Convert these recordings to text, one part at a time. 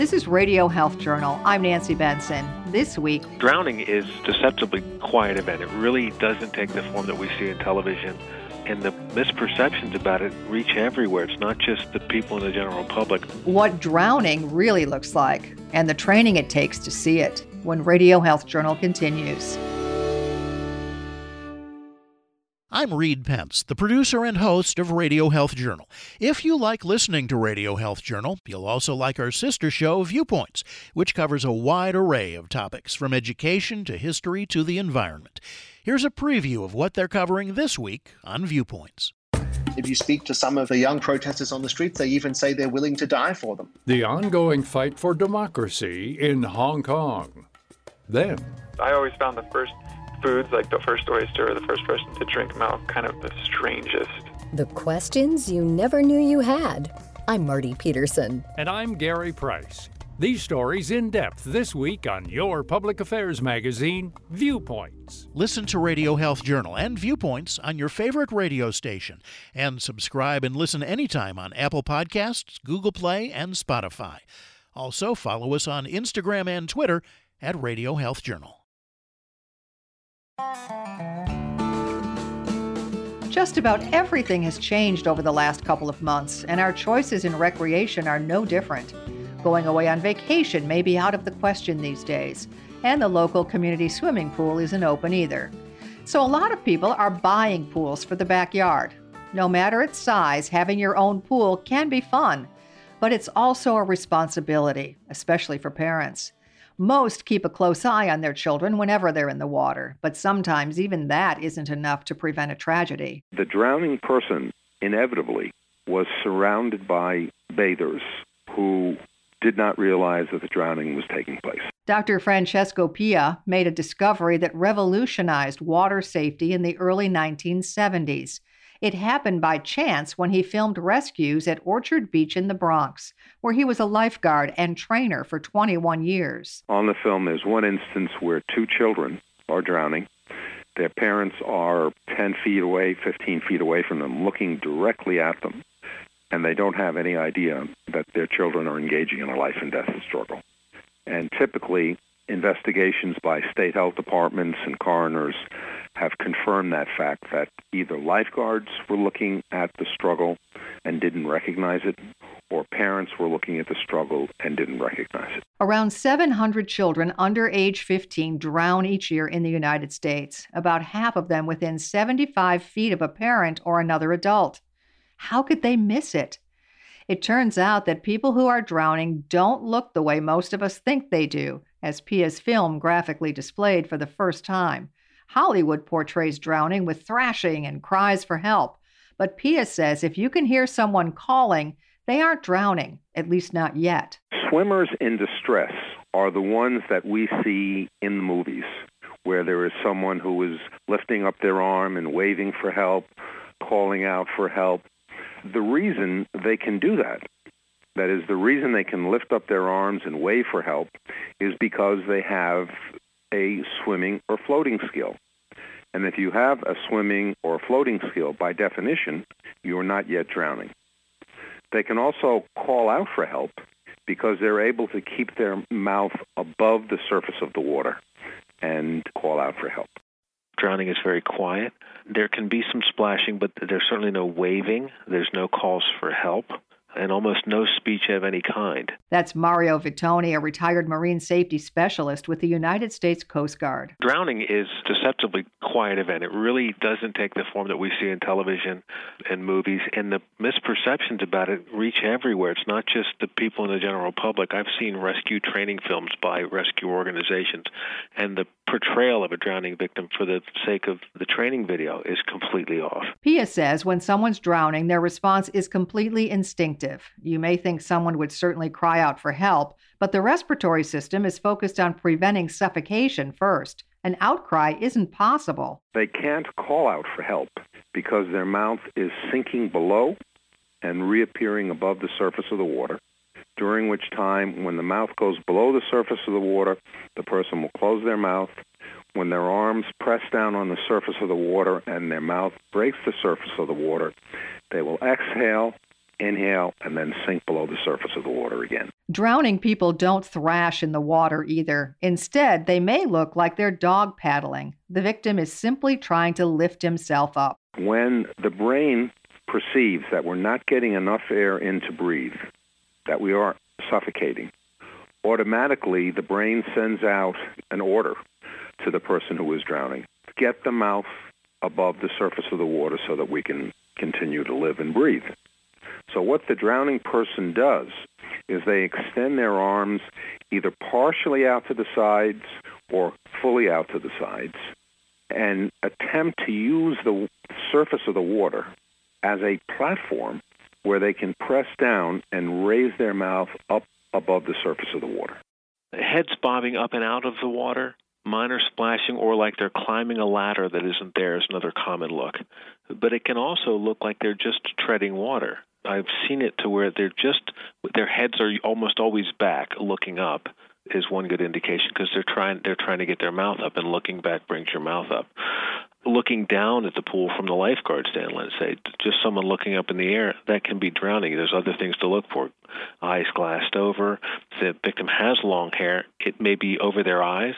This is Radio Health Journal. I'm Nancy Benson. This week, drowning is deceptively quiet event. It really doesn't take the form that we see in television. And the misperceptions about it reach everywhere. It's not just the people in the general public. What drowning really looks like and the training it takes to see it when Radio Health Journal continues. I'm Reed Pence, the producer and host of Radio Health Journal. If you like listening to Radio Health Journal, you'll also like our sister show, Viewpoints, which covers a wide array of topics from education to history to the environment. Here's a preview of what they're covering this week on Viewpoints. If you speak to some of the young protesters on the streets, they even say they're willing to die for them. The ongoing fight for democracy in Hong Kong. Then, I always found the first foods, like the first oyster or the first person to drink milk, kind of the strangest. The questions you never knew you had. I'm Marty Peterson. And I'm Gary Price. These stories in depth this week on your public affairs magazine, Viewpoints. Listen to Radio Health Journal and Viewpoints on your favorite radio station. And subscribe and listen anytime on Apple Podcasts, Google Play, and Spotify. Also, follow us on Instagram and Twitter at Radio Health Journal. Just about everything has changed over the last couple of months, and our choices in recreation are no different. Going away on vacation may be out of the question these days, and the local community swimming pool isn't open either. So, a lot of people are buying pools for the backyard. No matter its size, having your own pool can be fun, but it's also a responsibility, especially for parents. Most keep a close eye on their children whenever they're in the water, but sometimes even that isn't enough to prevent a tragedy. The drowning person inevitably was surrounded by bathers who did not realize that the drowning was taking place. Dr. Francesco Pia made a discovery that revolutionized water safety in the early 1970s. It happened by chance when he filmed rescues at Orchard Beach in the Bronx, where he was a lifeguard and trainer for 21 years. On the film, there's one instance where two children are drowning. Their parents are 10 feet away, 15 feet away from them, looking directly at them, and they don't have any idea that their children are engaging in a life and death struggle. And typically, investigations by state health departments and coroners have confirmed that fact that either lifeguards were looking at the struggle and didn't recognize it, or parents were looking at the struggle and didn't recognize it. Around 700 children under age 15 drown each year in the United States, about half of them within 75 feet of a parent or another adult. How could they miss it? It turns out that people who are drowning don't look the way most of us think they do, as Pia's film graphically displayed for the first time. Hollywood portrays drowning with thrashing and cries for help. But Pia says if you can hear someone calling, they aren't drowning, at least not yet. Swimmers in distress are the ones that we see in the movies, where there is someone who is lifting up their arm and waving for help, calling out for help. The reason they can do that, that is, the reason they can lift up their arms and wave for help, is because they have a swimming or floating skill. And if you have a swimming or floating skill, by definition, you are not yet drowning. They can also call out for help because they're able to keep their mouth above the surface of the water and call out for help. Drowning is very quiet. There can be some splashing, but there's certainly no waving. There's no calls for help and almost no speech of any kind. That's Mario Vittone, a retired marine safety specialist with the United States Coast Guard. Drowning is a deceptively quiet event. It really doesn't take the form that we see in television and movies, and the misperceptions about it reach everywhere. It's not just the people in the general public. I've seen rescue training films by rescue organizations, and the portrayal of a drowning victim for the sake of the training video is completely off. Pia says when someone's drowning, their response is completely instinctive. You may think someone would certainly cry out for help, but the respiratory system is focused on preventing suffocation first. An outcry isn't possible. They can't call out for help because their mouth is sinking below and reappearing above the surface of the water during which time, when the mouth goes below the surface of the water, the person will close their mouth. When their arms press down on the surface of the water and their mouth breaks the surface of the water, they will exhale inhale, and then sink below the surface of the water again. Drowning people don't thrash in the water either. Instead, they may look like they're dog paddling. The victim is simply trying to lift himself up. When the brain perceives that we're not getting enough air in to breathe, that we are suffocating, automatically the brain sends out an order to the person who is drowning. Get the mouth above the surface of the water so that we can continue to live and breathe. So what the drowning person does is they extend their arms either partially out to the sides or fully out to the sides and attempt to use the surface of the water as a platform where they can press down and raise their mouth up above the surface of the water. Heads bobbing up and out of the water, minor splashing, or like they're climbing a ladder that isn't there is another common look. But it can also look like they're just treading water. I've seen it to where they're just their heads are almost always back, looking up is one good indication because they're trying they're trying to get their mouth up, and looking back brings your mouth up. Looking down at the pool from the lifeguard stand, let's say, just someone looking up in the air, that can be drowning. There's other things to look for. Eyes glassed over. If the victim has long hair, it may be over their eyes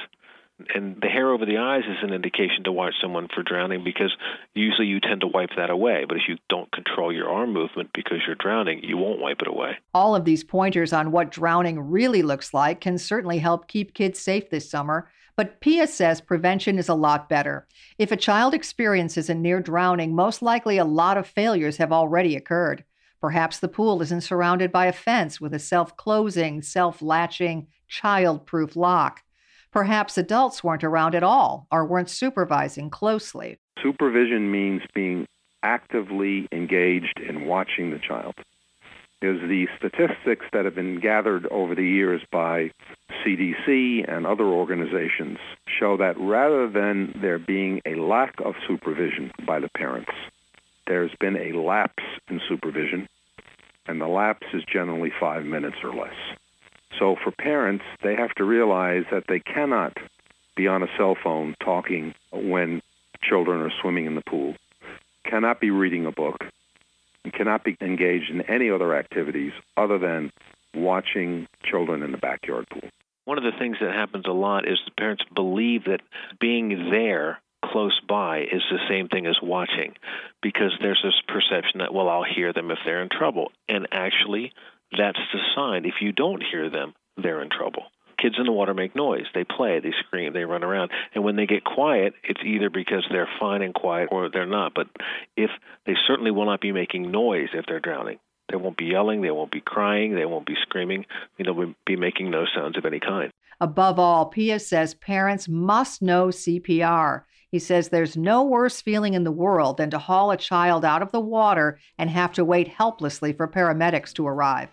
and the hair over the eyes is an indication to watch someone for drowning because usually you tend to wipe that away. But if you don't control your arm movement because you're drowning, you won't wipe it away. All of these pointers on what drowning really looks like can certainly help keep kids safe this summer. But Pia says prevention is a lot better. If a child experiences a near drowning, most likely a lot of failures have already occurred. Perhaps the pool isn't surrounded by a fence with a self closing, self latching, child proof lock. Perhaps adults weren't around at all or weren't supervising closely. Supervision means being actively engaged in watching the child. Is the statistics that have been gathered over the years by CDC and other organizations show that rather than there being a lack of supervision by the parents, there's been a lapse in supervision, and the lapse is generally five minutes or less. So for parents, they have to realize that they cannot be on a cell phone talking when children are swimming in the pool, cannot be reading a book, and cannot be engaged in any other activities other than watching children in the backyard pool. One of the things that happens a lot is the parents believe that being there close by is the same thing as watching because there's this perception that, well, I'll hear them if they're in trouble. And actually, that's the sign. If you don't hear them, they're in trouble. Kids in the water make noise. They play, they scream, they run around. And when they get quiet, it's either because they're fine and quiet or they're not. But if they certainly will not be making noise if they're drowning. They won't be yelling, they won't be crying, they won't be screaming, they'll be making no sounds of any kind. Above all, Pia says parents must know CPR. He says there's no worse feeling in the world than to haul a child out of the water and have to wait helplessly for paramedics to arrive.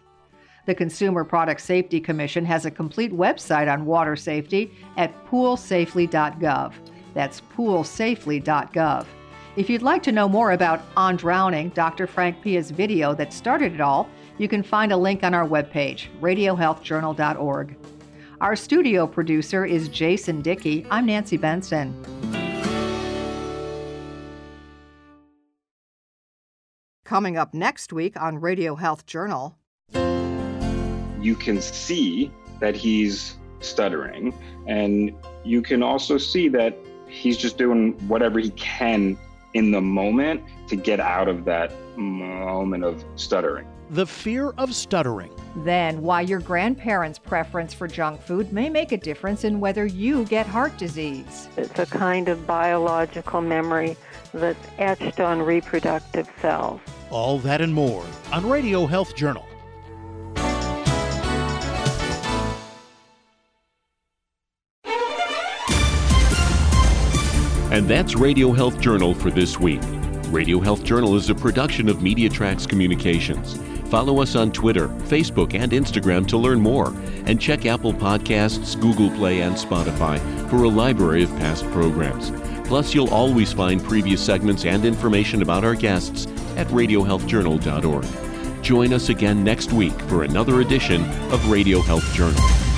The Consumer Product Safety Commission has a complete website on water safety at poolsafely.gov. That's poolsafely.gov. If you'd like to know more about On Drowning, Dr. Frank Pia's video that started it all, you can find a link on our webpage, radiohealthjournal.org. Our studio producer is Jason Dickey. I'm Nancy Benson. Coming up next week on Radio Health Journal, you can see that he's stuttering. And you can also see that he's just doing whatever he can in the moment to get out of that moment of stuttering. The fear of stuttering. Then, why your grandparents' preference for junk food may make a difference in whether you get heart disease. It's a kind of biological memory that's etched on reproductive cells. All that and more on Radio Health Journal. And that's Radio Health Journal for this week. Radio Health Journal is a production of MediaTracks Communications. Follow us on Twitter, Facebook, and Instagram to learn more. And check Apple Podcasts, Google Play, and Spotify for a library of past programs. Plus, you'll always find previous segments and information about our guests at radiohealthjournal.org. Join us again next week for another edition of Radio Health Journal.